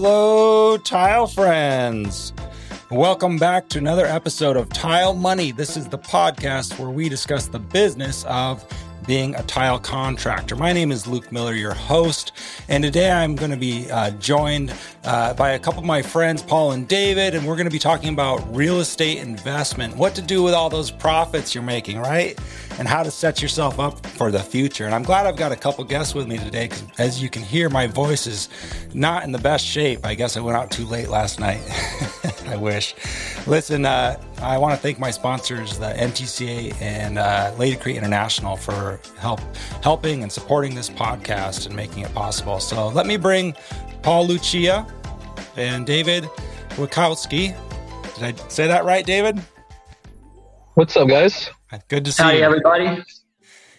Hello, tile friends. Welcome back to another episode of Tile Money. This is the podcast where we discuss the business of being a tile contractor. My name is Luke Miller, your host, and today I'm going to be uh, joined uh, by a couple of my friends, Paul and David, and we're going to be talking about real estate investment, what to do with all those profits you're making, right? And how to set yourself up for the future. And I'm glad I've got a couple guests with me today because, as you can hear, my voice is not in the best shape. I guess I went out too late last night. I wish. Listen, uh, I want to thank my sponsors, the NTCA and uh, Laticrete International, for help helping and supporting this podcast and making it possible. So let me bring Paul Lucia and David Wikowski. Did I say that right, David? What's up, guys? Good to see Howdy, you. everybody.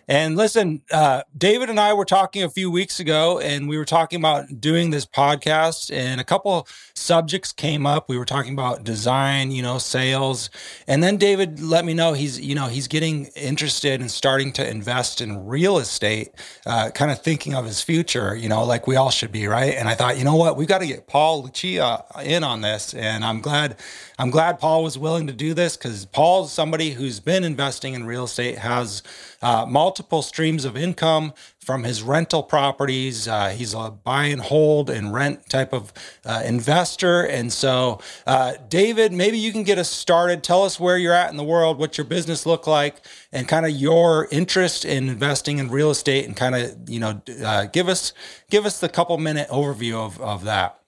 And listen, uh, David and I were talking a few weeks ago, and we were talking about doing this podcast, and a couple subjects came up. We were talking about design, you know, sales, and then David let me know he's, you know, he's getting interested in starting to invest in real estate, uh, kind of thinking of his future, you know, like we all should be, right? And I thought, you know what, we got to get Paul Lucia in on this, and I'm glad, I'm glad Paul was willing to do this because Paul's somebody who's been investing in real estate, has uh, multiple streams of income from his rental properties. Uh, he's a buy and hold and rent type of uh, investor. And so, uh, David, maybe you can get us started. Tell us where you're at in the world, what your business look like, and kind of your interest in investing in real estate, and kind of you know uh, give us give us the couple minute overview of of that,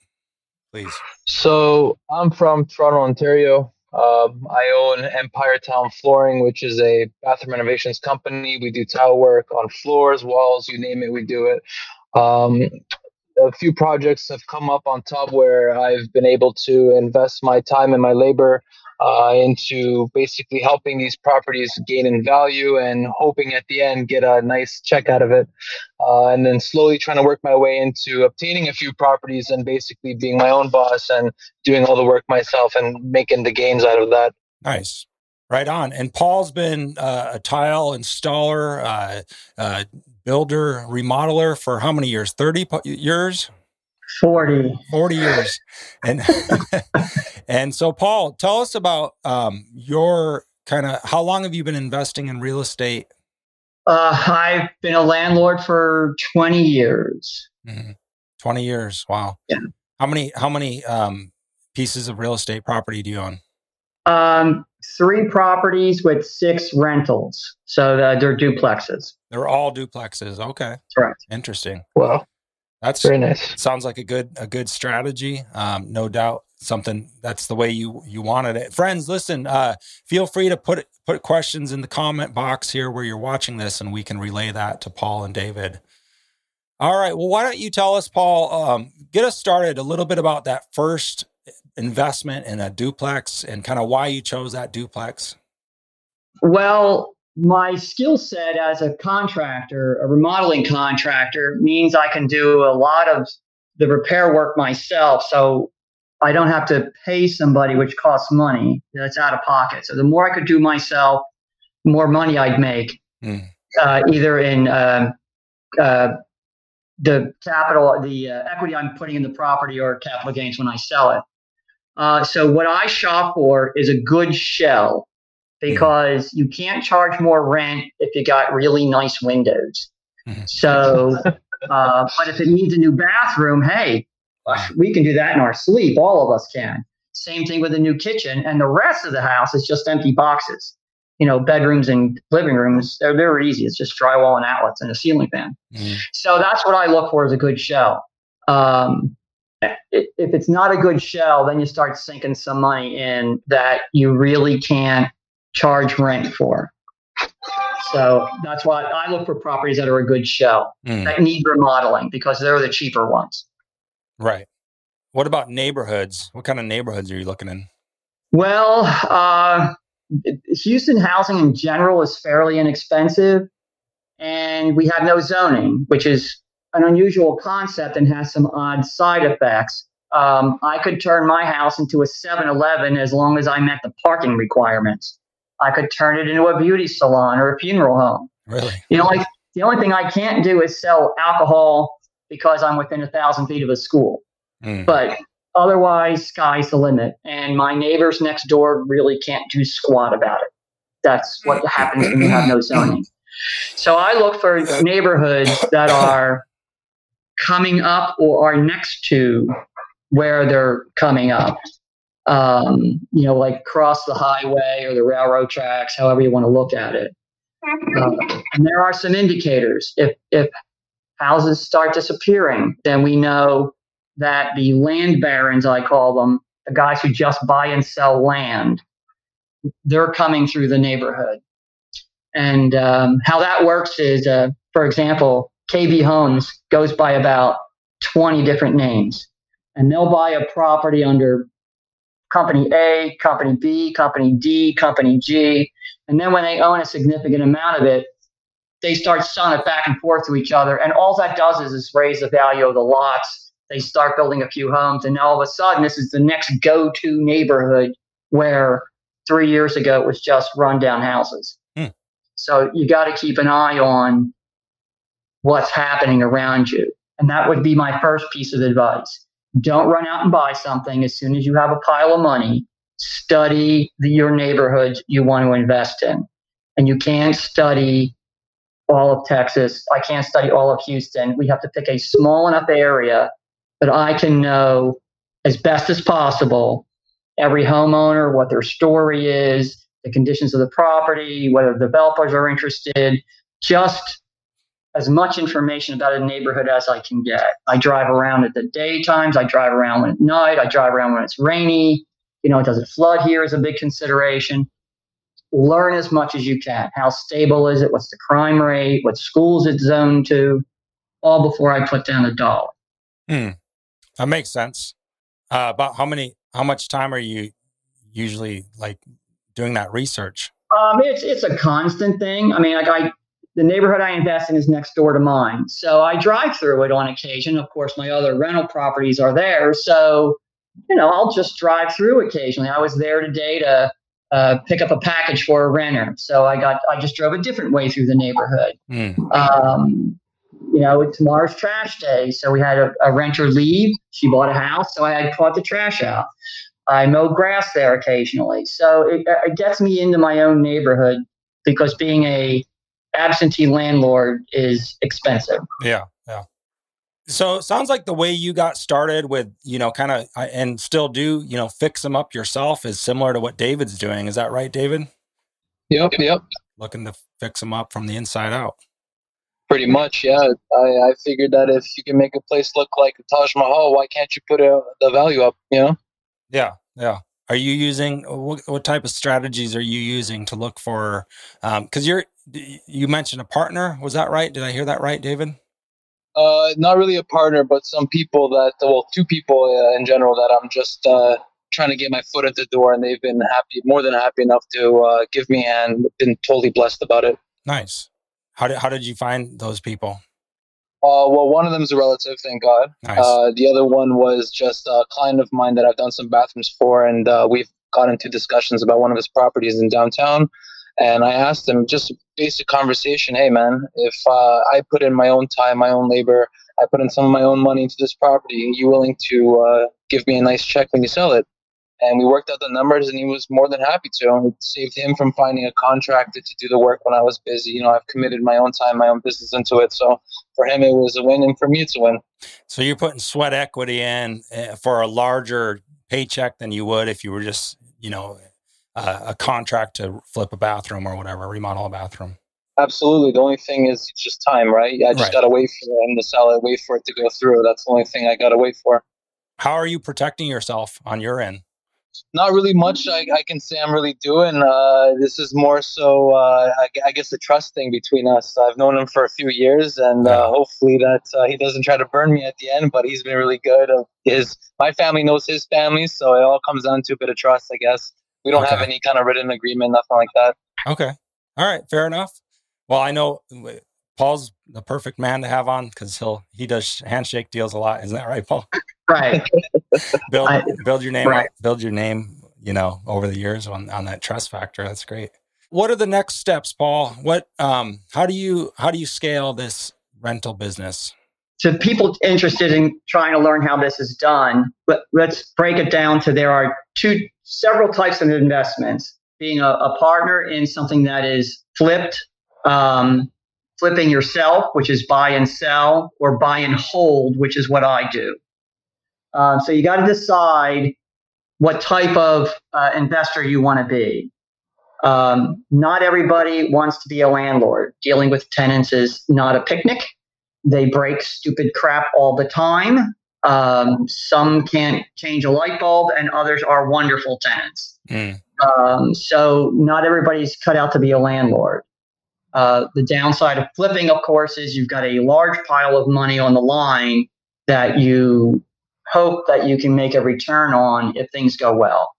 please. So I'm from Toronto, Ontario. Um, I own Empire Town Flooring, which is a bathroom renovations company. We do tile work on floors, walls, you name it, we do it. Um, a few projects have come up on top where I've been able to invest my time and my labor uh, into basically helping these properties gain in value and hoping at the end get a nice check out of it. Uh, and then slowly trying to work my way into obtaining a few properties and basically being my own boss and doing all the work myself and making the gains out of that. Nice. Right on. And Paul's been uh, a tile installer, uh, uh, builder, remodeler for how many years? 30 years? 40. 40 years. And and so Paul, tell us about um, your kind of how long have you been investing in real estate? Uh, I've been a landlord for 20 years. Mhm. 20 years. Wow. Yeah. How many how many um, pieces of real estate property do you own? Um, three properties with six rentals. So uh, they're duplexes. They're all duplexes. Okay. Correct. Interesting. Wow, That's very nice. sounds like a good a good strategy. Um, no doubt something that's the way you you wanted it. Friends listen uh, feel free to put put questions in the comment box here where you're watching this and we can relay that to paul and david. All right well why don't you tell us paul um, get us started a little bit about that first investment in a duplex and kind of why you chose that duplex. Well, my skill set as a contractor, a remodeling contractor, means I can do a lot of the repair work myself. So I don't have to pay somebody, which costs money. That's out of pocket. So the more I could do myself, the more money I'd make, Mm. uh, either in um uh, the capital, the uh, equity I'm putting in the property, or capital gains when I sell it. Uh, so what I shop for is a good shell because you can't charge more rent if you got really nice windows. Mhm. So, uh, but if it needs a new bathroom, hey, we can do that in our sleep. All of us can. Same thing with a new kitchen, and the rest of the house is just empty boxes. You know, bedrooms and living rooms, they're, they're easy. It's just drywall and outlets and a ceiling fan. Mm. So that's what I look for as a good shell. Um, if it's not a good shell, then you start sinking some money in that you really can't charge rent for. So that's why I look for properties that are a good shell Mm. that need remodeling because they're the cheaper ones. right what about neighborhoods what kind of neighborhoods are you looking in Well, uh, Houston housing in general is fairly inexpensive, and we have no zoning, which is an unusual concept and has some odd side effects. Um, I could turn my house into a 7 Eleven as long as I met the parking requirements. I could turn it into a beauty salon or a funeral home. really You know, like the only thing I can't do is sell alcohol because I'm within a thousand feet of a school. Mm. But otherwise, sky's the limit. And my neighbors next door really can't do squat about it. That's what happens when you have no zoning. So I look for neighborhoods that are coming up or are next to where they're coming up. Um, you know, like cross the highway or the railroad tracks, however you want to look at it. Uh, and there are some indicators. If if houses start disappearing, then we know that the land barons, I call them, the guys who just buy and sell land, they're coming through the neighborhood. And um, how that works is, uh, for example, KB Homes goes by about 20 different names, and they'll buy a property under company A, company B, company D, company G. And then when they own a significant amount of it, they start selling it back and forth to each other. And all that does is, is raise the value of the lots. They start building a few homes. And all of a sudden, this is the next go to neighborhood where three years ago it was just rundown houses. Hmm. So you got to keep an eye on what's happening around you. And that would be my first piece of advice. Don't run out and buy something as soon as you have a pile of money. Study the, your neighborhoods you want to invest in. And you can't study all of Texas. I can't study all of Houston. We have to pick a small enough area that I can know as best as possible every homeowner, what their story is, the conditions of the property, whether developers are interested, just as much information about a neighborhood as I can get. I drive around at the daytimes, I drive around when at night, I drive around when it's rainy. You know, does it flood here is a big consideration. Learn as much as you can. How stable is it? What's the crime rate? What schools it's zoned to? All before I put down a dollar. Hmm. That makes sense. Uh, about how many, how much time are you usually like doing that research? Um, it's it's a constant thing. I mean, like I the neighborhood I invest in is next door to mine. So I drive through it on occasion. Of course, my other rental properties are there. So, you know, I'll just drive through occasionally. I was there today to uh, pick up a package for a renter. So I got, I just drove a different way through the neighborhood. Mm. Um, you know, tomorrow's trash day. So we had a, a renter leave. She bought a house. So I had caught the trash out. I mow grass there occasionally. So it, it gets me into my own neighborhood because being a absentee landlord is expensive. Yeah, yeah. So it sounds like the way you got started with, you know, kind of and still do, you know, fix them up yourself is similar to what David's doing. Is that right, David? Yep, yep. Looking to fix them up from the inside out. Pretty much, yeah. I, I figured that if you can make a place look like a Taj Mahal, why can't you put a, the value up, you know? Yeah, yeah. Are you using what, what type of strategies are you using to look for? Because um, you're you mentioned a partner. Was that right? Did I hear that right, David? Uh, not really a partner, but some people that well, two people uh, in general that I'm just uh, trying to get my foot at the door, and they've been happy, more than happy enough to uh, give me a hand. Been totally blessed about it. Nice. How did how did you find those people? Uh, well, one of them is a relative, thank God. Nice. Uh, the other one was just a client of mine that I've done some bathrooms for, and uh, we've got into discussions about one of his properties in downtown. And I asked him just a basic conversation. Hey, man, if uh, I put in my own time, my own labor, I put in some of my own money into this property, are you willing to uh, give me a nice check when you sell it? and we worked out the numbers and he was more than happy to and it saved him from finding a contractor to do the work when i was busy you know i've committed my own time my own business into it so for him it was a win and for me it's a win so you're putting sweat equity in eh, for a larger paycheck than you would if you were just you know uh, a contract to flip a bathroom or whatever remodel a bathroom absolutely the only thing is it's just time right i just right. gotta wait for him to sell it wait for it to go through that's the only thing i gotta wait for how are you protecting yourself on your end not really much I, I can say I'm really doing. Uh, this is more so, uh, I, I, guess, a trust thing between us. I've known him for a few years, and uh, hopefully that uh, he doesn't try to burn me at the end. But he's been really good. His my family knows his family, so it all comes down to a bit of trust, I guess. We don't okay. have any kind of written agreement, nothing like that. Okay, all right, fair enough. Well, I know Paul's the perfect man to have on because he'll he does handshake deals a lot. Isn't that right, Paul? Right. build I, build your name right. build your name, you know, over the years on, on that trust factor. That's great. What are the next steps, Paul? What um how do you how do you scale this rental business? to people interested in trying to learn how this is done, let, let's break it down to there are two several types of investments. Being a, a partner in something that is flipped, um, flipping yourself, which is buy and sell, or buy and hold, which is what I do. Uh, so you got to decide what type of uh, investor you want to be. Um, not everybody wants to be a landlord. Dealing with tenants is not a picnic. They break stupid crap all the time. Um, some can't change a light bulb, and others are wonderful tenants. Mm. Um, so not everybody's cut out to be a landlord. Uh, the downside of flipping, of course, is you've got a large pile of money on the line that you hope that you can make a return on if things go well.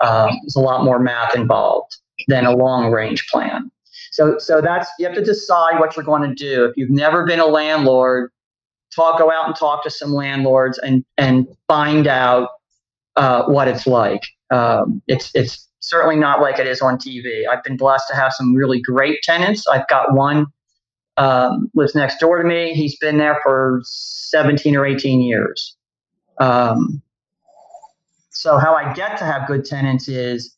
Uh, there's a lot more math involved than a long range plan. So, so that's you have to decide what you're going to do. If you've never been a landlord, talk, go out and talk to some landlords and and find out uh, what it's like. Um, it's it's certainly not like it is on TV. I've been blessed to have some really great tenants. I've got one um, lives next door to me. He's been there for 17 or 18 years. Um, so how I get to have good tenants is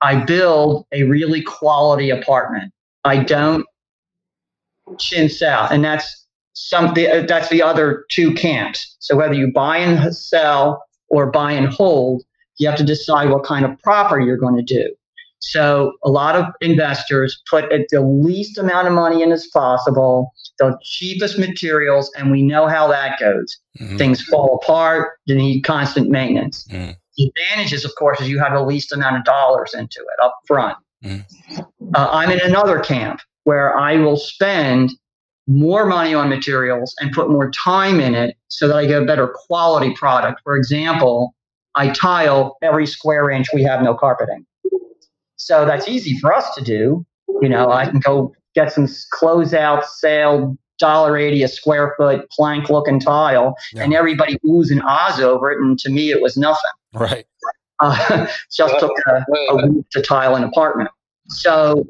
I build a really quality apartment. I don't chintz out, and that's something. Uh, that's the other two camps. So whether you buy and sell or buy and hold, you have to decide what kind of property you're going to do. So a lot of investors put the least amount of money in as possible, the cheapest materials, and we know how that goes. Mm-hmm. Things fall apart, you need constant maintenance. Mm-hmm. The advantage is, of course, is you have the least amount of dollars into it up front. Mm-hmm. Uh, I'm in another camp where I will spend more money on materials and put more time in it so that I get a better quality product. For example, I tile every square inch we have no carpeting. So that's easy for us to do. You know, I can go get some closeout sale, dollar eighty a square foot plank looking tile, yeah. and everybody oohs and ahs over it. And to me, it was nothing. Right. Uh, just took a, a week to tile an apartment. So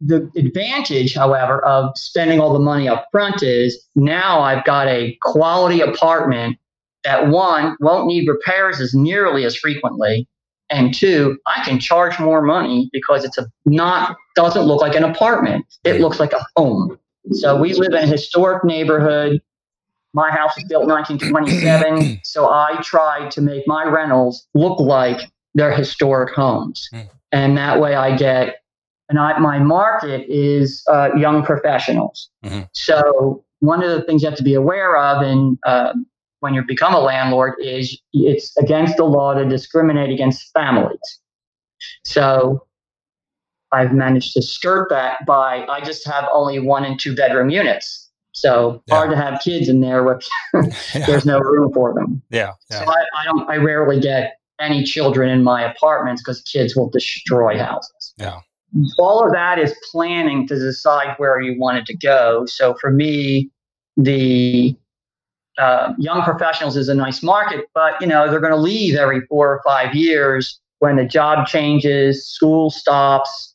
the advantage, however, of spending all the money up front is now I've got a quality apartment that one won't need repairs as nearly as frequently, and two, I can charge more money because it's a not doesn't look like an apartment. It looks like a home. So we live in a historic neighborhood. My house was built in 1927, so I tried to make my rentals look like they're historic homes, hmm. and that way I get and I, my market is uh, young professionals. Mm-hmm. So one of the things you have to be aware of, and uh, when you become a landlord, is it's against the law to discriminate against families. So I've managed to skirt that by I just have only one and two bedroom units. So yeah. hard to have kids in there with yeah. there's no room for them. Yeah. yeah. So I, I, don't I rarely get any children in my apartments because kids will destroy houses. Yeah all of that is planning to decide where you wanted to go. So for me, the uh, young professionals is a nice market, but you know they're going to leave every four or five years when the job changes, school stops,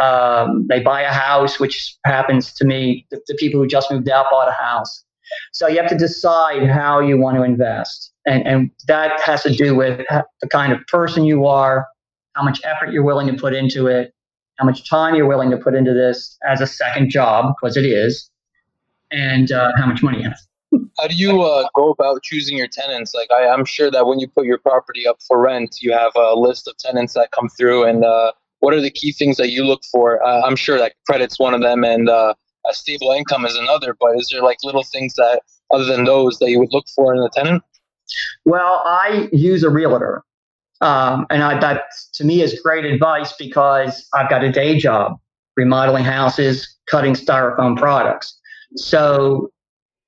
um, they buy a house, which happens to me. The, the, people who just moved out bought a house, so you have to decide how you want to invest, and and that has to do with the kind of person you are, how much effort you're willing to put into it, how much time you're willing to put into this as a second job, because it is, and uh, how much money you have. How do you uh, go about choosing your tenants? Like, I, am sure that when you put your property up for rent, you have a list of tenants that come through. And uh, what are the key things that you look for? Uh, I'm sure that credit's one of them, and uh, a stable income is another. But is there like little things that, other than those, that you would look for in a tenant? Well, I use a realtor. Um, and I, that to me is great advice because I've got a day job remodeling houses, cutting styrofoam products. So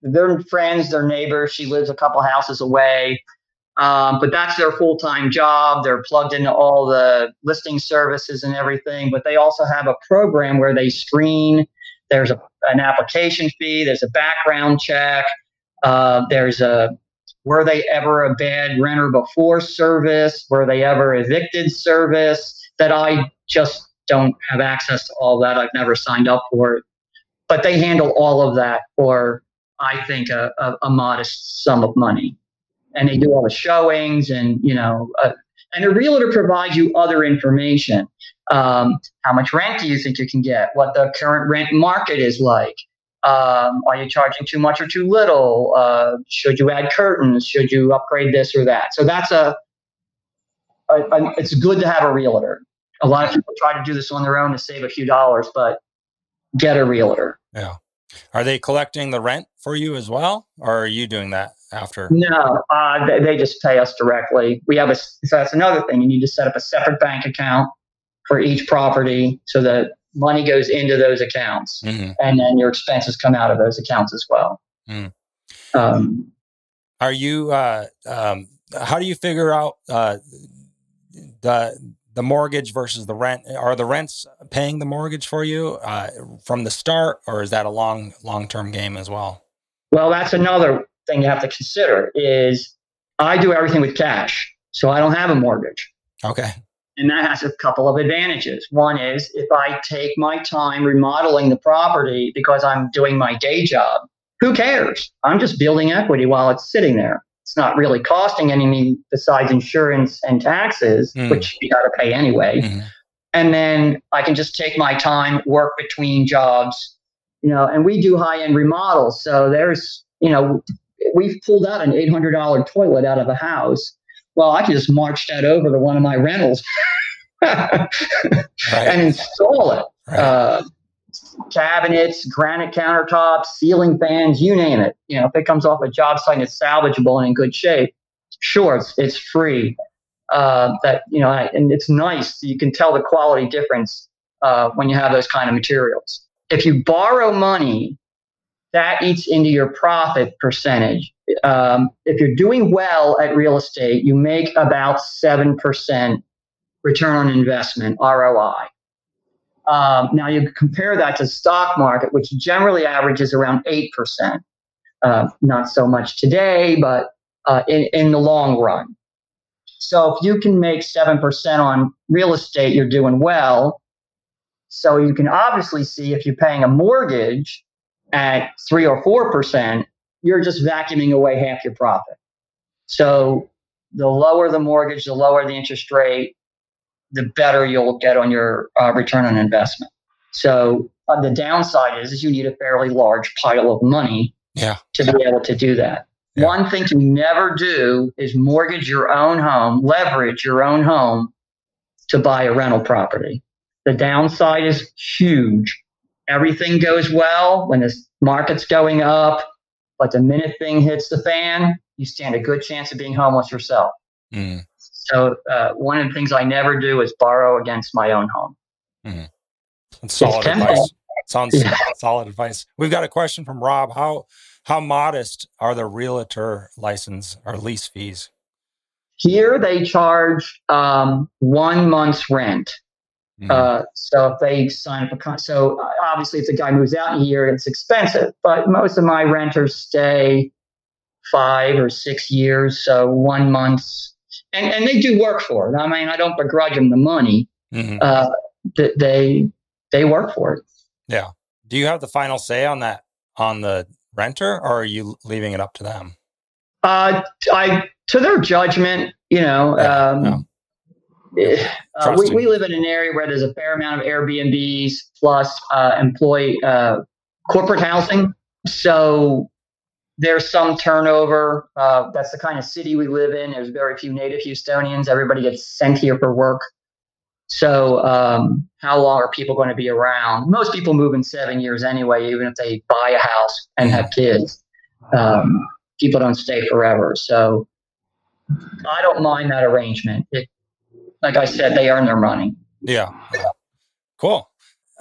they're friends, they're neighbors. She lives a couple houses away. Um, but that's their full time job. They're plugged into all the listing services and everything. But they also have a program where they screen. There's a, an application fee, there's a background check, uh, there's a were they ever a bad renter before service? Were they ever evicted service? That I just don't have access to all that. I've never signed up for it. But they handle all of that for I think, a, a, a modest sum of money. And they do all the showings and, you know, uh, and a realtor provides you other information. Um, how much rent do you think you can get? What the current rent market is like? Um, are you charging too much or too little? Uh, should you add curtains? Should you upgrade this or that? So that's a, a, a, it's good to have a realtor. A lot of people try to do this on their own to save a few dollars, but get a realtor. Yeah. Are they collecting the rent for you as well, or are you doing that after? No, uh, they, they, just pay us directly. We have a so that's another thing. You need to set up a separate bank account for each property so that money goes into those accounts, mm-hmm. and then your expenses come out of those accounts as well. Mm. Um, Are you? Uh, um, how do you figure out uh, the the mortgage versus the rent? Are the rents paying the mortgage for you uh, from the start, or is that a long long term game as well? Well, that's another thing you have to consider. Is I do everything with cash, so I don't have a mortgage. Okay. And that has a couple of advantages. One is if I take my time remodeling the property because I'm doing my day job, who cares? I'm just building equity while it's sitting there it's not really costing anything besides insurance and taxes, mm. which you got to pay anyway. Mm. And then I can just take my time, work between jobs, you know, and we do high end remodels. So there's, you know, we've pulled out an $800 toilet out of a house. Well, I can just march that over to one of my rentals right. and install it. Right. Uh, cabinets, granite countertops, ceiling fans, you name it. You know, if it comes off a job site and it's salvageable and in good shape, sure, it's, it's free. Uh, that you know, and it's nice. You can tell the quality difference uh, when you have those kind of materials. If you borrow money, that eats into your profit percentage. Um, if you're doing well at real estate, you make about seven percent return on investment (ROI). Um, now you compare that to stock market, which generally averages around 8%. Uh, not so much today, but uh, in, in the long run. So if you can make 7% on real estate, you're doing well. So you can obviously see if you're paying a mortgage at 3 or 4%, you're just vacuuming away half your profit. So the lower the mortgage, the lower the interest rate, the better you'll get on your uh, return on investment. So uh, the downside is, is you need a fairly large pile of money yeah. to be able to do that. Yeah. One thing to never do is mortgage your own home, leverage your own home to buy a rental property. The downside is huge. Everything goes well when the market's going up, but the minute thing hits the fan, you stand a good chance of being homeless yourself. Mm. So uh, one of the things I never do is borrow against my own home. Mm-hmm. That's solid advice. Sounds yeah. solid advice. We've got a question from Rob. How how modest are the realtor license or lease fees? Here they charge um, one month's rent. Mm-hmm. Uh, so if they sign up a con- so obviously if the guy moves out in a year, it's expensive. But most of my renters stay five or six years, so one month, and and they do work for it. I mean, I don't begrudge them the money. Mm-hmm. Uh, they they work for it. Yeah. Do you have the final say on that on the renter, or are you leaving it up to them? Uh, I to their judgment. You know, yeah, um. Uh, we, we live in an area where there's a fair amount of Airbnbs plus uh, employee uh, corporate housing. So there's some turnover. Uh, that's the kind of city we live in. There's very few native Houstonians. Everybody gets sent here for work. So, um, how long are people going to be around? Most people move in seven years anyway, even if they buy a house and have kids. Um, people don't stay forever. So, I don't mind that arrangement. It, like I said, they earn their money. Yeah. Cool.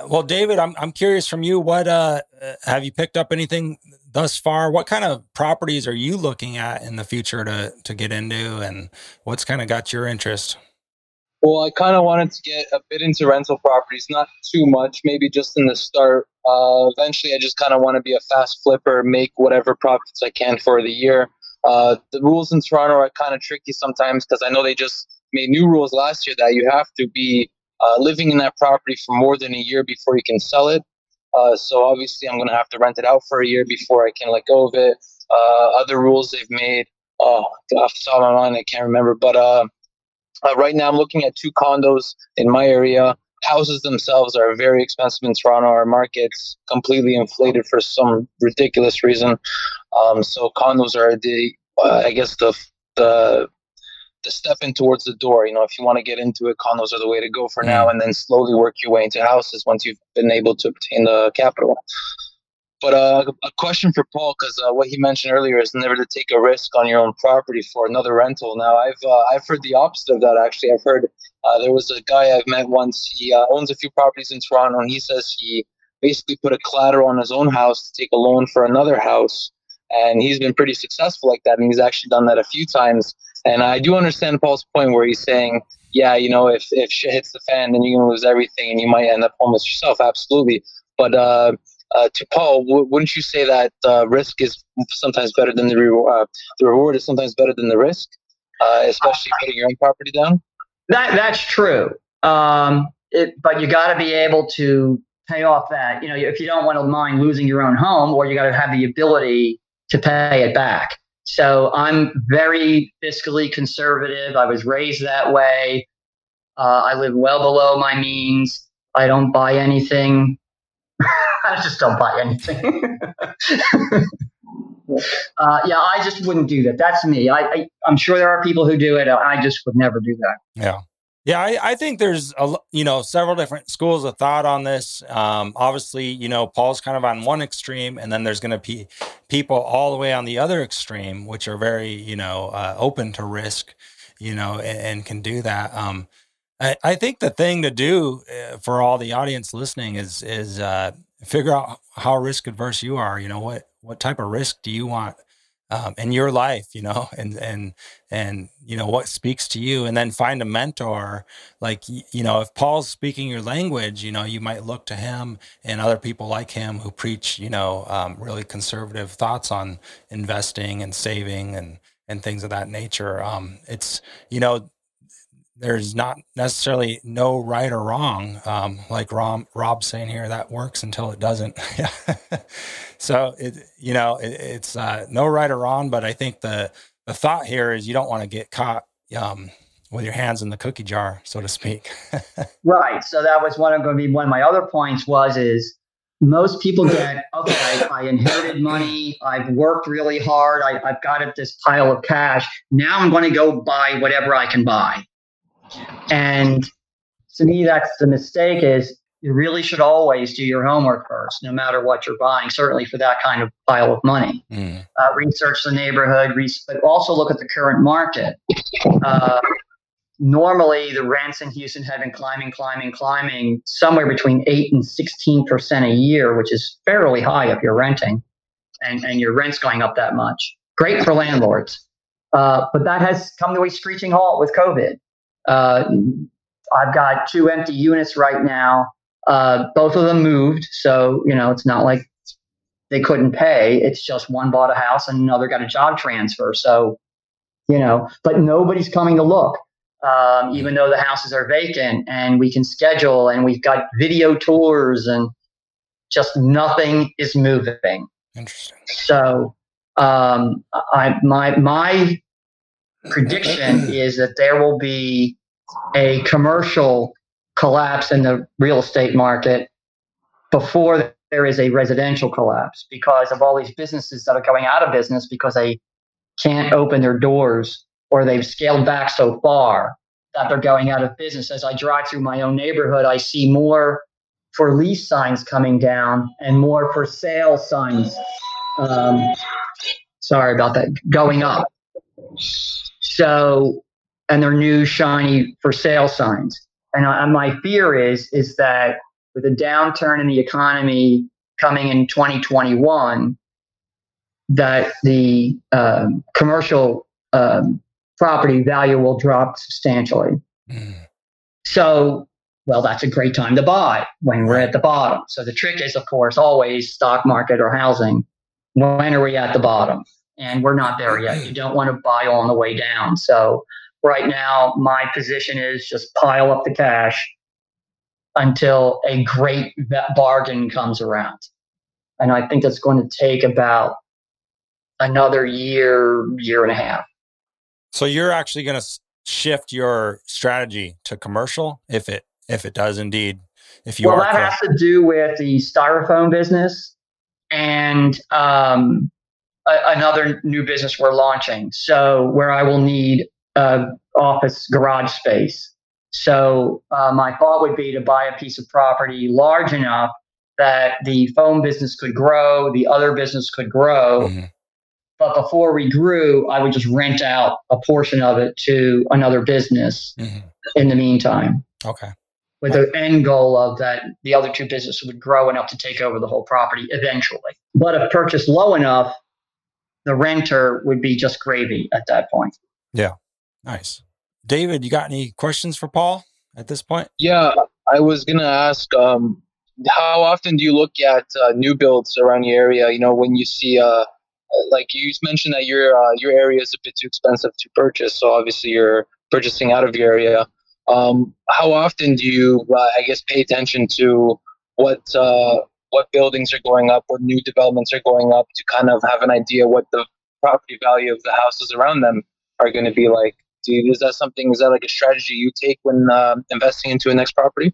Well, David, I'm I'm curious from you. What uh, have you picked up anything thus far? What kind of properties are you looking at in the future to to get into, and what's kind of got your interest? Well, I kind of wanted to get a bit into rental properties, not too much, maybe just in the start. Uh, eventually, I just kind of want to be a fast flipper, make whatever profits I can for the year. Uh, the rules in Toronto are kind of tricky sometimes because I know they just made new rules last year that you have to be uh, living in that property for more than a year before you can sell it. Uh, so obviously, I'm going to have to rent it out for a year before I can let go of it. Uh, other rules they've made, oh, off the top of my mind, I can't remember. But uh, uh, right now, I'm looking at two condos in my area. Houses themselves are very expensive in Toronto. Our market's completely inflated for some ridiculous reason. Um, so condos are the, uh, I guess the the the step in towards the door. You know, if you want to get into it, condos are the way to go for now, and then slowly work your way into houses once you've been able to obtain the capital. But uh, a question for Paul, because uh, what he mentioned earlier is never to take a risk on your own property for another rental. Now, I've uh, I've heard the opposite of that. Actually, I've heard uh, there was a guy I've met once. He uh, owns a few properties in Toronto, and he says he basically put a collateral on his own house to take a loan for another house, and he's been pretty successful like that. And he's actually done that a few times. And I do understand Paul's point where he's saying, yeah, you know, if if shit hits the fan, then you're gonna lose everything, and you might end up homeless yourself. Absolutely, but uh, uh, to Paul, w- wouldn't you say that uh, risk is sometimes better than the reward? Uh, the reward is sometimes better than the risk, uh, especially putting your own property down. That that's true. Um, it, but you got to be able to pay off that. You know, if you don't want to mind losing your own home, or you got to have the ability to pay it back. So I'm very fiscally conservative. I was raised that way. Uh, I live well below my means. I don't buy anything I just don't buy anything. uh, yeah, I just wouldn't do that. That's me. I, I, am sure there are people who do it. I just would never do that. Yeah. Yeah, I, I, think there's a you know several different schools of thought on this. Um, obviously, you know Paul's kind of on one extreme, and then there's going to be people all the way on the other extreme, which are very you know uh, open to risk, you know, and, and can do that. Um, I, I, think the thing to do uh, for all the audience listening is is uh, figure out how risk adverse you are. You know what what type of risk do you want um, in your life? You know, and and and you know what speaks to you, and then find a mentor. Like you know, if Paul's speaking your language, you know, you might look to him and other people like him who preach you know um, really conservative thoughts on investing and saving and and things of that nature. Um, it's you know there's not necessarily no right or wrong. Um, like Rob, Rob's saying here, that works until it doesn't. so it, you know, it, it's uh, no right or wrong, but I think the the thought here is you don't want to get caught um, with your hands in the cookie jar, so to speak. right. So that was one of going to be one of my other points was is most people get okay I, I, inherited money i've worked really hard I, have got this pile of cash now i'm going to go buy whatever i can buy and to me, that's the mistake is you really should always do your homework first, no matter what you're buying, certainly for that kind of pile of money. Mm. Uh, research the neighborhood, but also look at the current market. Uh, normally, the rents in Houston have been climbing, climbing, climbing somewhere between 8 and 16% a year, which is fairly high if you're renting and, and your rent's going up that much. Great for landlords. Uh, but that has come to a screeching halt with COVID. Uh, I've got two empty units right now. Uh, both of them moved, so you know it's not like they couldn't pay. It's just one bought a house and another got a job transfer. So you know, but nobody's coming to look. Um, even though the houses are vacant and we can schedule and we've got video tours and just nothing is moving. Interesting. So um, I my my prediction is that there will be a commercial collapse in the real estate market before there is a residential collapse because of all these businesses that are going out of business because they can't open their doors or they've scaled back so far that they're going out of business. As I drive through my own neighborhood, I see more for lease signs coming down and more for sale signs. Um, sorry about that, going up. So, and their new shiny for sale signs. And I, my fear is is that with a downturn in the economy coming in 2021, that the um, commercial um, property value will drop substantially. Mm. So, well, that's a great time to buy when we're at the bottom. So the trick is, of course, always stock market or housing. When are we at the bottom? And we're not there yet. You don't want to buy on the way down. So right now, my position is just pile up the cash until a great bargain comes around. And I think that's going to take about another year, year and a half. So you're actually going to shift your strategy to commercial if it if it does indeed if you well, that correct. has to do with the styrofoam business and um, a, another new business we're launching. So where I will need uh, office garage space. So uh, my thought would be to buy a piece of property large enough that the phone business could grow, the other business could grow. Mm-hmm. But before we grew, I would just rent out a portion of it to another business mm-hmm. in the meantime. Okay. With the end goal of that the other two businesses would grow enough to take over the whole property eventually. But if purchased low enough, the renter would be just gravy at that point. Yeah. Nice. David, you got any questions for Paul at this point? Yeah, I was going to ask um, how often do you look at uh, new builds around your area? You know, when you see, uh, like you mentioned that your uh, your area is a bit too expensive to purchase, so obviously you're purchasing out of your area. Um, how often do you, uh, I guess, pay attention to what uh, what buildings are going up, what new developments are going up, to kind of have an idea what the property value of the houses around them are going to be like? Do you, is that something? Is that like a strategy you take when uh, investing into a next property?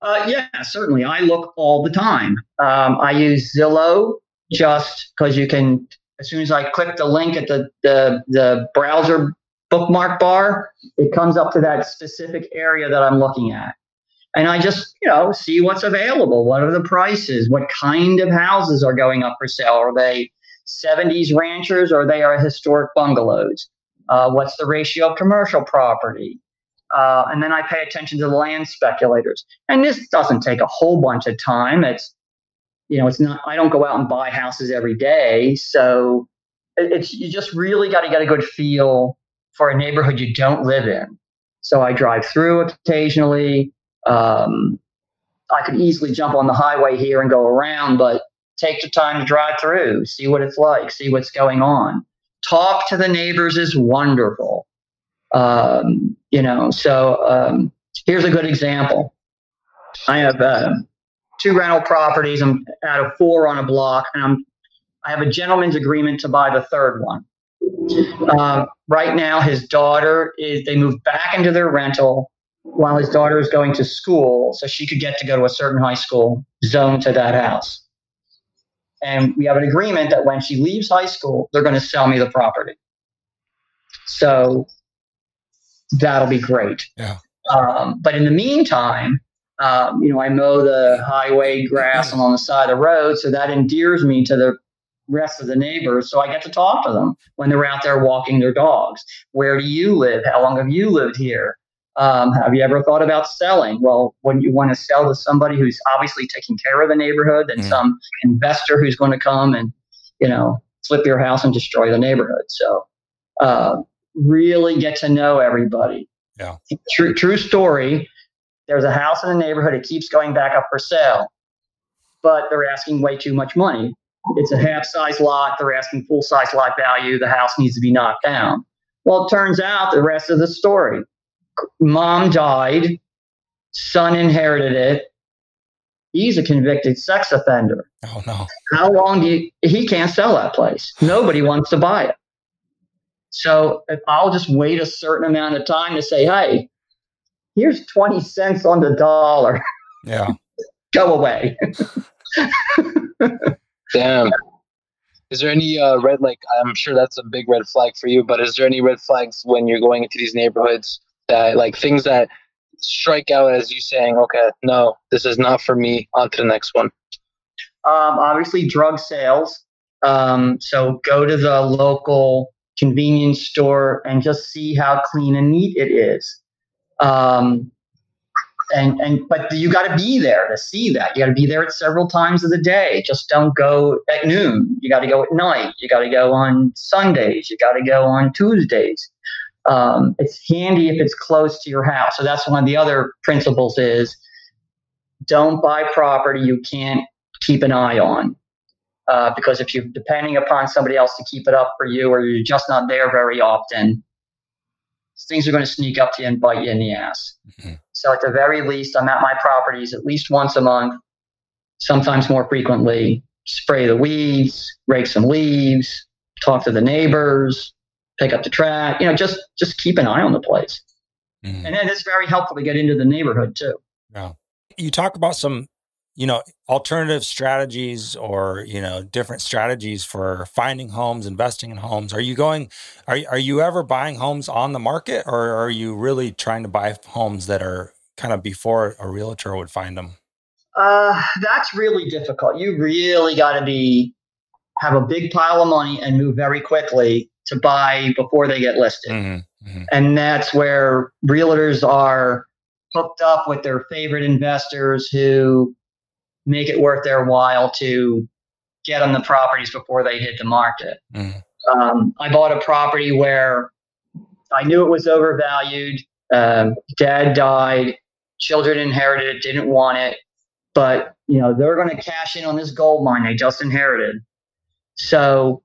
Uh, yeah, certainly. I look all the time. Um, I use Zillow just because you can. As soon as I click the link at the, the the browser bookmark bar, it comes up to that specific area that I'm looking at, and I just you know see what's available. What are the prices? What kind of houses are going up for sale? Are they 70s ranchers or are they are historic bungalows? Uh, what's the ratio of commercial property? Uh, and then I pay attention to the land speculators. And this doesn't take a whole bunch of time. It's, you know, it's not, I don't go out and buy houses every day. So it's, you just really got to get a good feel for a neighborhood you don't live in. So I drive through occasionally. Um, I could easily jump on the highway here and go around, but take the time to drive through, see what it's like, see what's going on. Talk to the neighbors is wonderful. Um, you know, so um, here's a good example. I have uh, two rental properties. I'm out of four on a block, and I'm I have a gentleman's agreement to buy the third one. Uh, right now, his daughter is they moved back into their rental while his daughter is going to school, so she could get to go to a certain high school zoned to that house. And we have an agreement that when she leaves high school, they're going to sell me the property. So that'll be great. Yeah. Um, but in the meantime, um, you know, I mow the highway grass along the side of the road, so that endears me to the rest of the neighbors. So I get to talk to them when they're out there walking their dogs. Where do you live? How long have you lived here? Um, have you ever thought about selling? Well, when you want to sell to somebody who's obviously taking care of the neighborhood than mm. some investor who's going to come and, you know, flip your house and destroy the neighborhood. So, uh, really get to know everybody. Yeah. True, true story. There's a house in the neighborhood. It keeps going back up for sale, but they're asking way too much money. It's a half size lot. They're asking full size lot value. The house needs to be knocked down. Well, it turns out the rest of the story mom died, son inherited it. He's a convicted sex offender. Oh, no. How long do you, he can't sell that place? Nobody wants to buy it. So I'll just wait a certain amount of time to say, hey, here's 20 cents on the dollar. Yeah. Go away. Damn. Is there any uh, red, like, I'm sure that's a big red flag for you, but is there any red flags when you're going into these neighborhoods that, like, things that strike out as you saying, okay, no, this is not for me, on to the next one? Um, obviously, drug sales. Um, so go to the local convenience store and just see how clean and neat it is. Um, and and but you got to be there to see that. You got to be there at several times of the day. Just don't go at noon. You got to go at night. You got to go on Sundays. You got to go on Tuesdays. Um, it's handy if it's close to your house. So that's one of the other principles is don't buy property you can't keep an eye on. Uh, because if you're depending upon somebody else to keep it up for you or you're just not there very often, things are going to sneak up to you and bite you in the ass. Mm-hmm. So at the very least, I'm at my properties at least once a month, sometimes more frequently. Spray the weeds, rake some leaves, talk to the neighbors, pick up the trash. You know, just just keep an eye on the place. Mm-hmm. And then it's very helpful to get into the neighborhood too. Yeah. You talk about some you know alternative strategies or you know different strategies for finding homes investing in homes are you going are, are you ever buying homes on the market or are you really trying to buy homes that are kind of before a realtor would find them uh, that's really difficult you really got to be have a big pile of money and move very quickly to buy before they get listed mm-hmm, mm-hmm. and that's where realtors are hooked up with their favorite investors who make it worth their while to get on the properties before they hit the market. Mm. Um, I bought a property where I knew it was overvalued. Um, dad died, children inherited it, didn't want it, but you know they're going to cash in on this gold mine they just inherited. So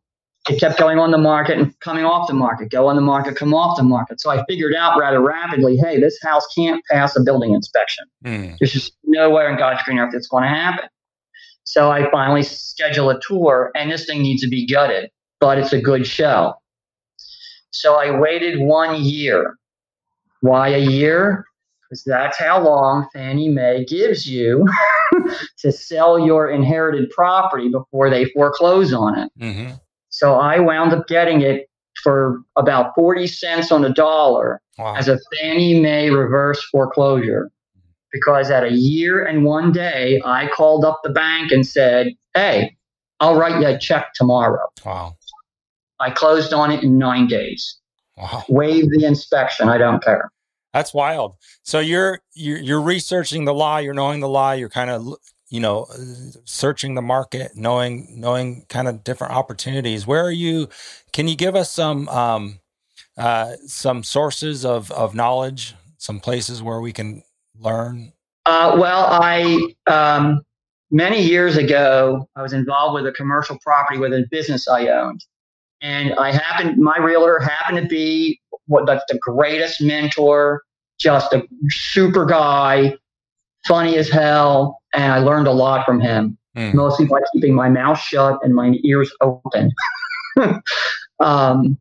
it kept going on the market and coming off the market, go on the market, come off the market. So I figured out rather rapidly, hey, this house can't pass a building inspection. Mm. There's just nowhere in God's green earth it's going to happen. So I finally schedule a tour, and this thing needs to be gutted, but it's a good show. So I waited one year. Why a year? Because that's how long Fannie Mae gives you to sell your inherited property before they foreclose on it. Mm-hmm. So I wound up getting it for about 40 cents on a dollar wow. as a Fannie Mae reverse foreclosure. Because at a year and one day, I called up the bank and said, Hey, I'll write you a check tomorrow. Wow. I closed on it in nine days. Wow. Waive the inspection. I don't care. That's wild. So you're, you're you're researching the law. You're knowing the law. You're kind of you know searching the market knowing knowing kind of different opportunities. Where are you can you give us some um, uh, some sources of of knowledge some places where we can learn? Uh, well i um, many years ago i was involved with a commercial property with a business i owned. And i happened my realtor happened to be what like the greatest mentor just a super guy funny as hell, and I learned a lot from him, mm. mostly by keeping my mouth shut and my ears open. um,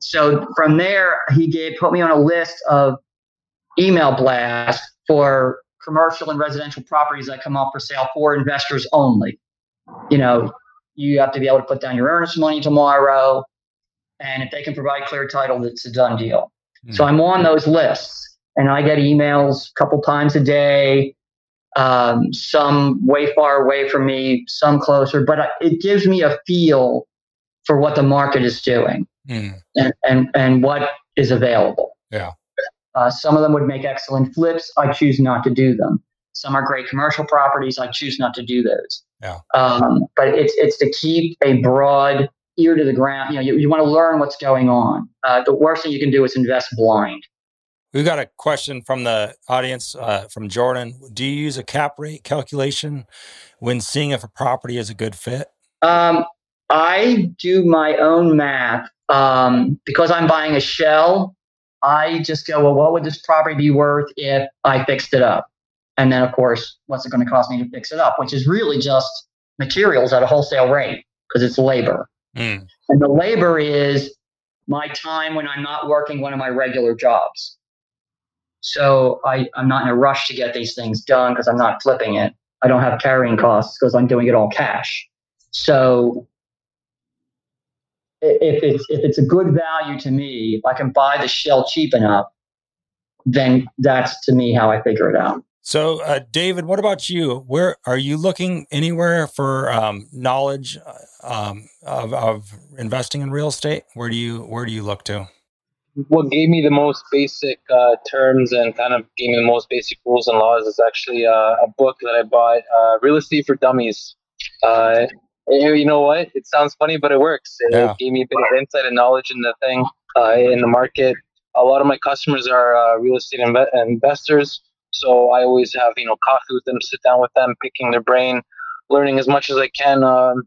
so from there, he gave put me on a list of email blasts for commercial and residential properties that come up for sale for investors only. You know, you have to be able to put down your earnest money tomorrow, and if they can provide clear title, it's a done deal. Mm. So I'm on those lists and I get emails a couple times a day, um, some way far away from me, some closer, but it gives me a feel for what the market is doing mm. and, and, and what is available. Yeah. Uh, some of them would make excellent flips. I choose not to do them. Some are great commercial properties. I choose not to do those. Yeah. Um, but it's it's to keep a broad ear to the ground. You know, you, you want to learn what's going on. Uh, the worst thing you can do is invest blind. We've got a question from the audience uh, from Jordan. Do you use a cap rate calculation when seeing if a property is a good fit? Um, I do my own math um, because I'm buying a shell. I just go, well, what would this property be worth if I fixed it up? And then, of course, what's it going to cost me to fix it up? Which is really just materials at a wholesale rate because it's labor. Mm. And the labor is my time when I'm not working one of my regular jobs. So I, I'm not in a rush to get these things done because I'm not flipping it. I don't have carrying costs because I'm doing it all cash. So if it's if it's a good value to me, if I can buy the shell cheap enough, then that's to me how I figure it out. So, uh, David, what about you? Where are you looking anywhere for um, knowledge um, of, of investing in real estate? Where do you where do you look to? What gave me the most basic uh, terms and kind of gave me the most basic rules and laws is actually uh, a book that I bought, uh, Real Estate for Dummies. Uh, you know what? It sounds funny, but it works. It, yeah. gave me a bit of insight and knowledge in the thing, uh, in the market. A lot of my customers are uh, real estate inv- investors, so I always have you know coffee with them, sit down with them, picking their brain, learning as much as I can. Um,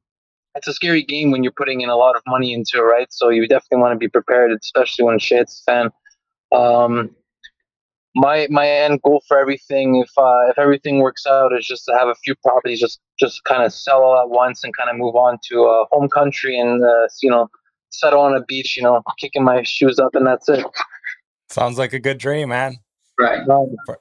it's a scary game when you're putting in a lot of money into it, right? So you definitely want to be prepared, especially when shit's fan. Um, my my end goal for everything, if uh, if everything works out, is just to have a few properties, just just kind of sell all at once and kind of move on to a home country and uh, you know settle on a beach, you know, kicking my shoes up, and that's it. Sounds like a good dream, man. Right.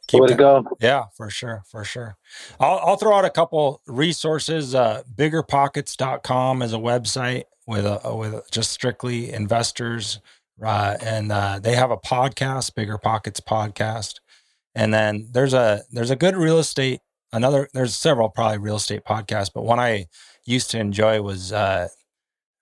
Keep Way to go. Yeah, for sure. For sure. I'll, I'll throw out a couple resources. Uh, biggerpockets.com is a website with a, with just strictly investors. Uh, and uh, they have a podcast, Bigger Pockets podcast. And then there's a there's a good real estate another there's several probably real estate podcasts, but one I used to enjoy was uh,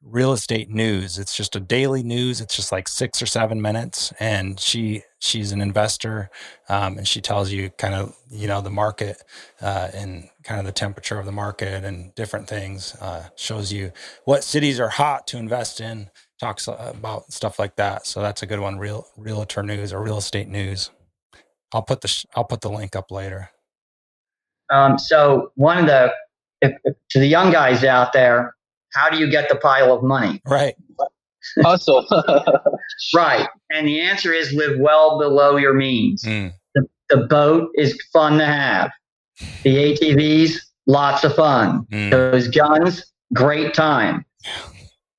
real estate news. It's just a daily news. It's just like six or seven minutes, and she she's an investor, um, and she tells you kind of you know the market uh, and kind of the temperature of the market and different things. Uh, shows you what cities are hot to invest in. Talks about stuff like that. So that's a good one. Real realtor news or real estate news. I'll put the sh- I'll put the link up later. Um, so one of the if, if, to the young guys out there, how do you get the pile of money? Right. Hustle. right. And the answer is live well below your means. Mm. The, the boat is fun to have. The ATVs, lots of fun. Mm. Those guns, great time.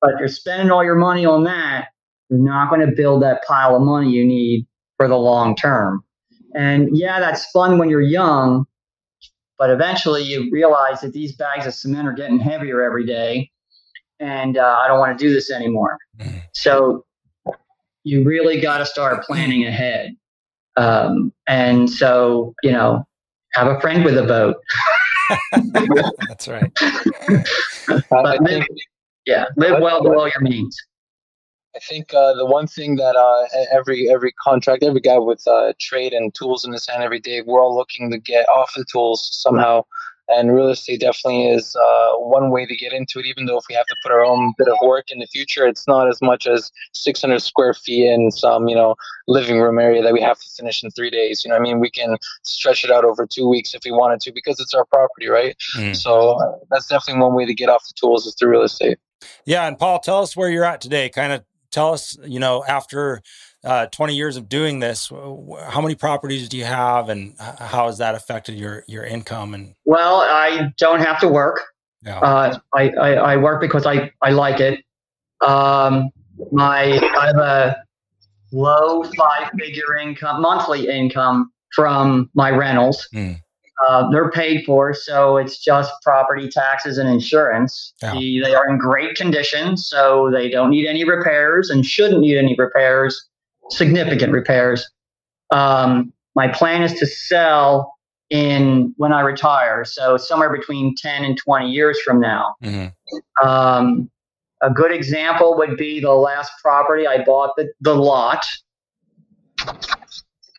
But if you're spending all your money on that, you're not going to build that pile of money you need for the long term. And yeah, that's fun when you're young, but eventually you realize that these bags of cement are getting heavier every day and uh, I don't want to do this anymore. Mm. So you really got to start planning ahead. Um, and so, you know, have a friend with a boat. That's right. live, yeah, live well below your means. I think uh, the one thing that uh, every every contract, every guy with uh, trade and tools in his hand every day, we're all looking to get off the tools somehow and real estate definitely is uh, one way to get into it even though if we have to put our own bit of work in the future it's not as much as 600 square feet in some you know living room area that we have to finish in three days. You know i mean? We can stretch it out over two weeks if we wanted to because it's our property right? Mm. so uh, that's definitely one way to get off the tools is through real estate. Yeah and paul tell us where you're at today. Kind of tell us you know after uh, 20 years of doing this, how many properties do you have, and how has that affected your your income? And well, I don't have to work. Yeah. Uh, I, I, I work because I I like it. Um, my I have a low five figure income monthly income from my rentals. Mm. Uh, they're paid for, so it's just property taxes and insurance. Yeah. The, they are in great condition, so they don't need any repairs and shouldn't need any repairs significant repairs. Um, my plan is to sell in when I retire, so somewhere between 10 and 20 years from now. Mm-hmm. Um, a good example would be the last property I bought, the, the lot.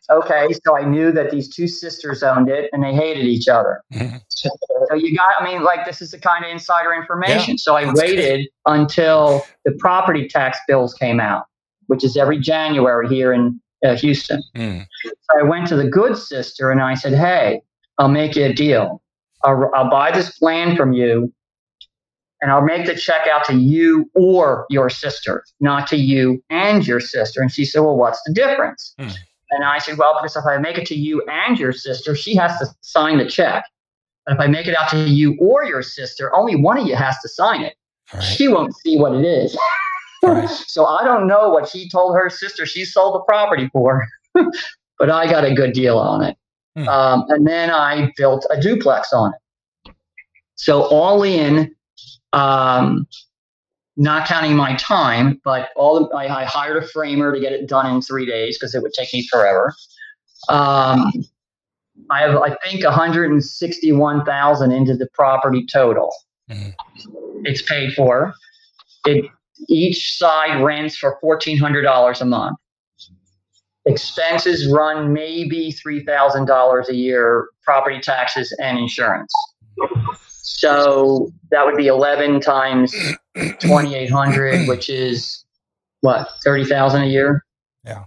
Okay, so I knew that these two sisters owned it and they hated each other. Mm-hmm. So you got, I mean, like this is the kind of insider information. Yeah, so I waited good. until the property tax bills came out which is every January here in uh, Houston. Mm. So I went to the good sister and I said, Hey, I'll make you a deal. I'll, I'll buy this land from you and I'll make the check out to you or your sister, not to you and your sister. And she said, Well, what's the difference? Mm. And I said, Well, because if I make it to you and your sister, she has to sign the check. But if I make it out to you or your sister, only one of you has to sign it. Right. She won't see what it is. Right. so I don't know what she told her sister she sold the property for, but I got a good deal on it. Hmm. Um, and then I built a duplex on it. So all in, um, not counting my time, but all the, I, I, hired a framer to get it done in three days because it would take me forever. Um, I have, I think, 161,000 into the property total. Mm. It's paid for. It each side rents for $1,400 a month. Expenses run maybe $3,000 a year, property taxes and insurance. So that would be 11 times 2,800, which is what, 30,000 a year? Yeah.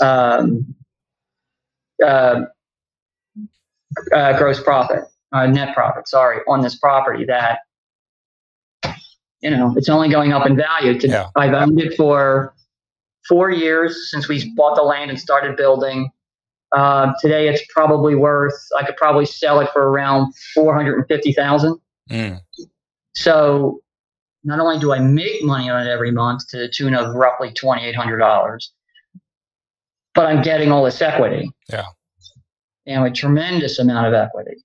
Um, uh, uh, gross profit, uh, net profit, sorry, on this property that you know, it's only going up in value. To, yeah. I've owned it for four years since we bought the land and started building. Uh, today, it's probably worth. I could probably sell it for around four hundred and fifty thousand. Mm. So, not only do I make money on it every month to the tune of roughly twenty eight hundred dollars, but I'm getting all this equity. Yeah, and a tremendous amount of equity.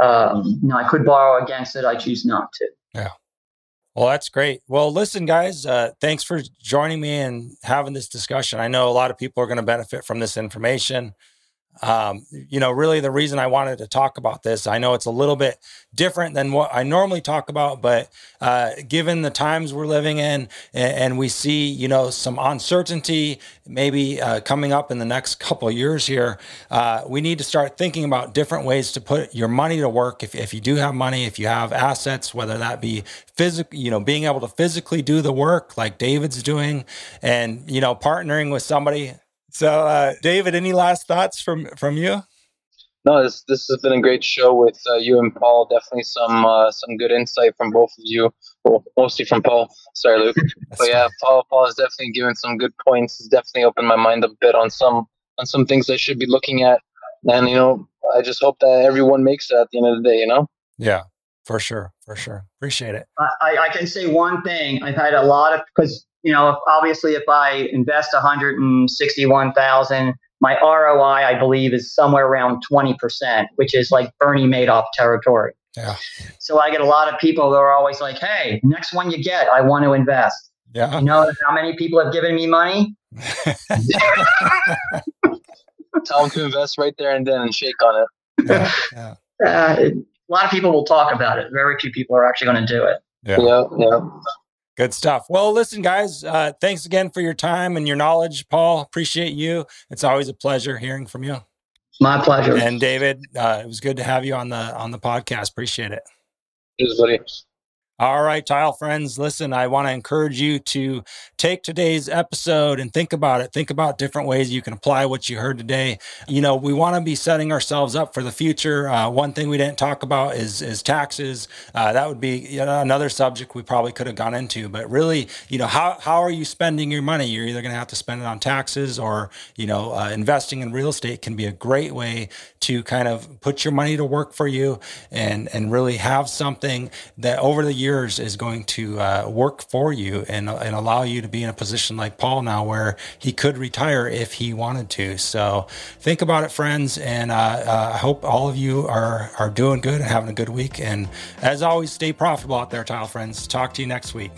Um, now, I could borrow against it. I choose not to. Yeah. Well, that's great. Well, listen, guys, uh, thanks for joining me and having this discussion. I know a lot of people are going to benefit from this information um, you know, really the reason I wanted to talk about this, I know it's a little bit different than what I normally talk about, but uh, given the times we're living in and, and, we see, you know, some uncertainty maybe uh, coming up in the next couple years here, uh, we need to start thinking about different ways to put your money to work. If, if you do have money, if you have assets, whether that be physical, you know, being able to physically do the work like David's doing and, you know, partnering with somebody so, uh, David, any last thoughts from from you? No, this this has been a great show with uh, you and Paul. Definitely some uh, some good insight from both of you. Well, mostly from Paul. Sorry, Luke. but yeah, Paul Paul has definitely given some good points. He's definitely opened my mind a bit on some on some things I should be looking at. And you know, I just hope that everyone makes it at the end of the day. You know. Yeah, for sure, for sure. Appreciate it. I, I can say one thing. I've had a lot of because you know, obviously, if I invest 161,000, my ROI, I believe, is somewhere around 20%, which is like Bernie Madoff territory. Yeah. So I get a lot of people that are always like, "Hey, next one you get, I want to invest." Yeah. You know how many people have given me money? Tell them to invest right there and then and shake on it. Yeah. yeah. Uh, a lot of people will talk about it. Very few people are actually going to do it. Yeah. Yeah. yeah. Good stuff. Well, listen, guys, uh, thanks again for your time and your knowledge, Paul. Appreciate you. It's always a pleasure hearing from you. My pleasure. And David, uh, it was good to have you on the on the podcast. Appreciate it. Cheers, buddy. All right, tile friends, listen, I want to encourage you to take today's episode and think about it. Think about different ways you can apply what you heard today. You know, we want to be setting ourselves up for the future. Uh, one thing we didn't talk about is is taxes. Uh, that would be you know, another subject we probably could have gone into. But really, you know, how how are you spending your money? You're either going to have to spend it on taxes or you know, uh, investing in real estate can be a great way to kind of put your money to work for you and and really have something that over the years years is going to uh, work for you and, and allow you to be in a position like Paul now where he could retire if he wanted to. So think about it, friends. And uh, uh, I hope all of you are, are doing good and having a good week. And as always, stay profitable out there, tile friends. Talk to you next week.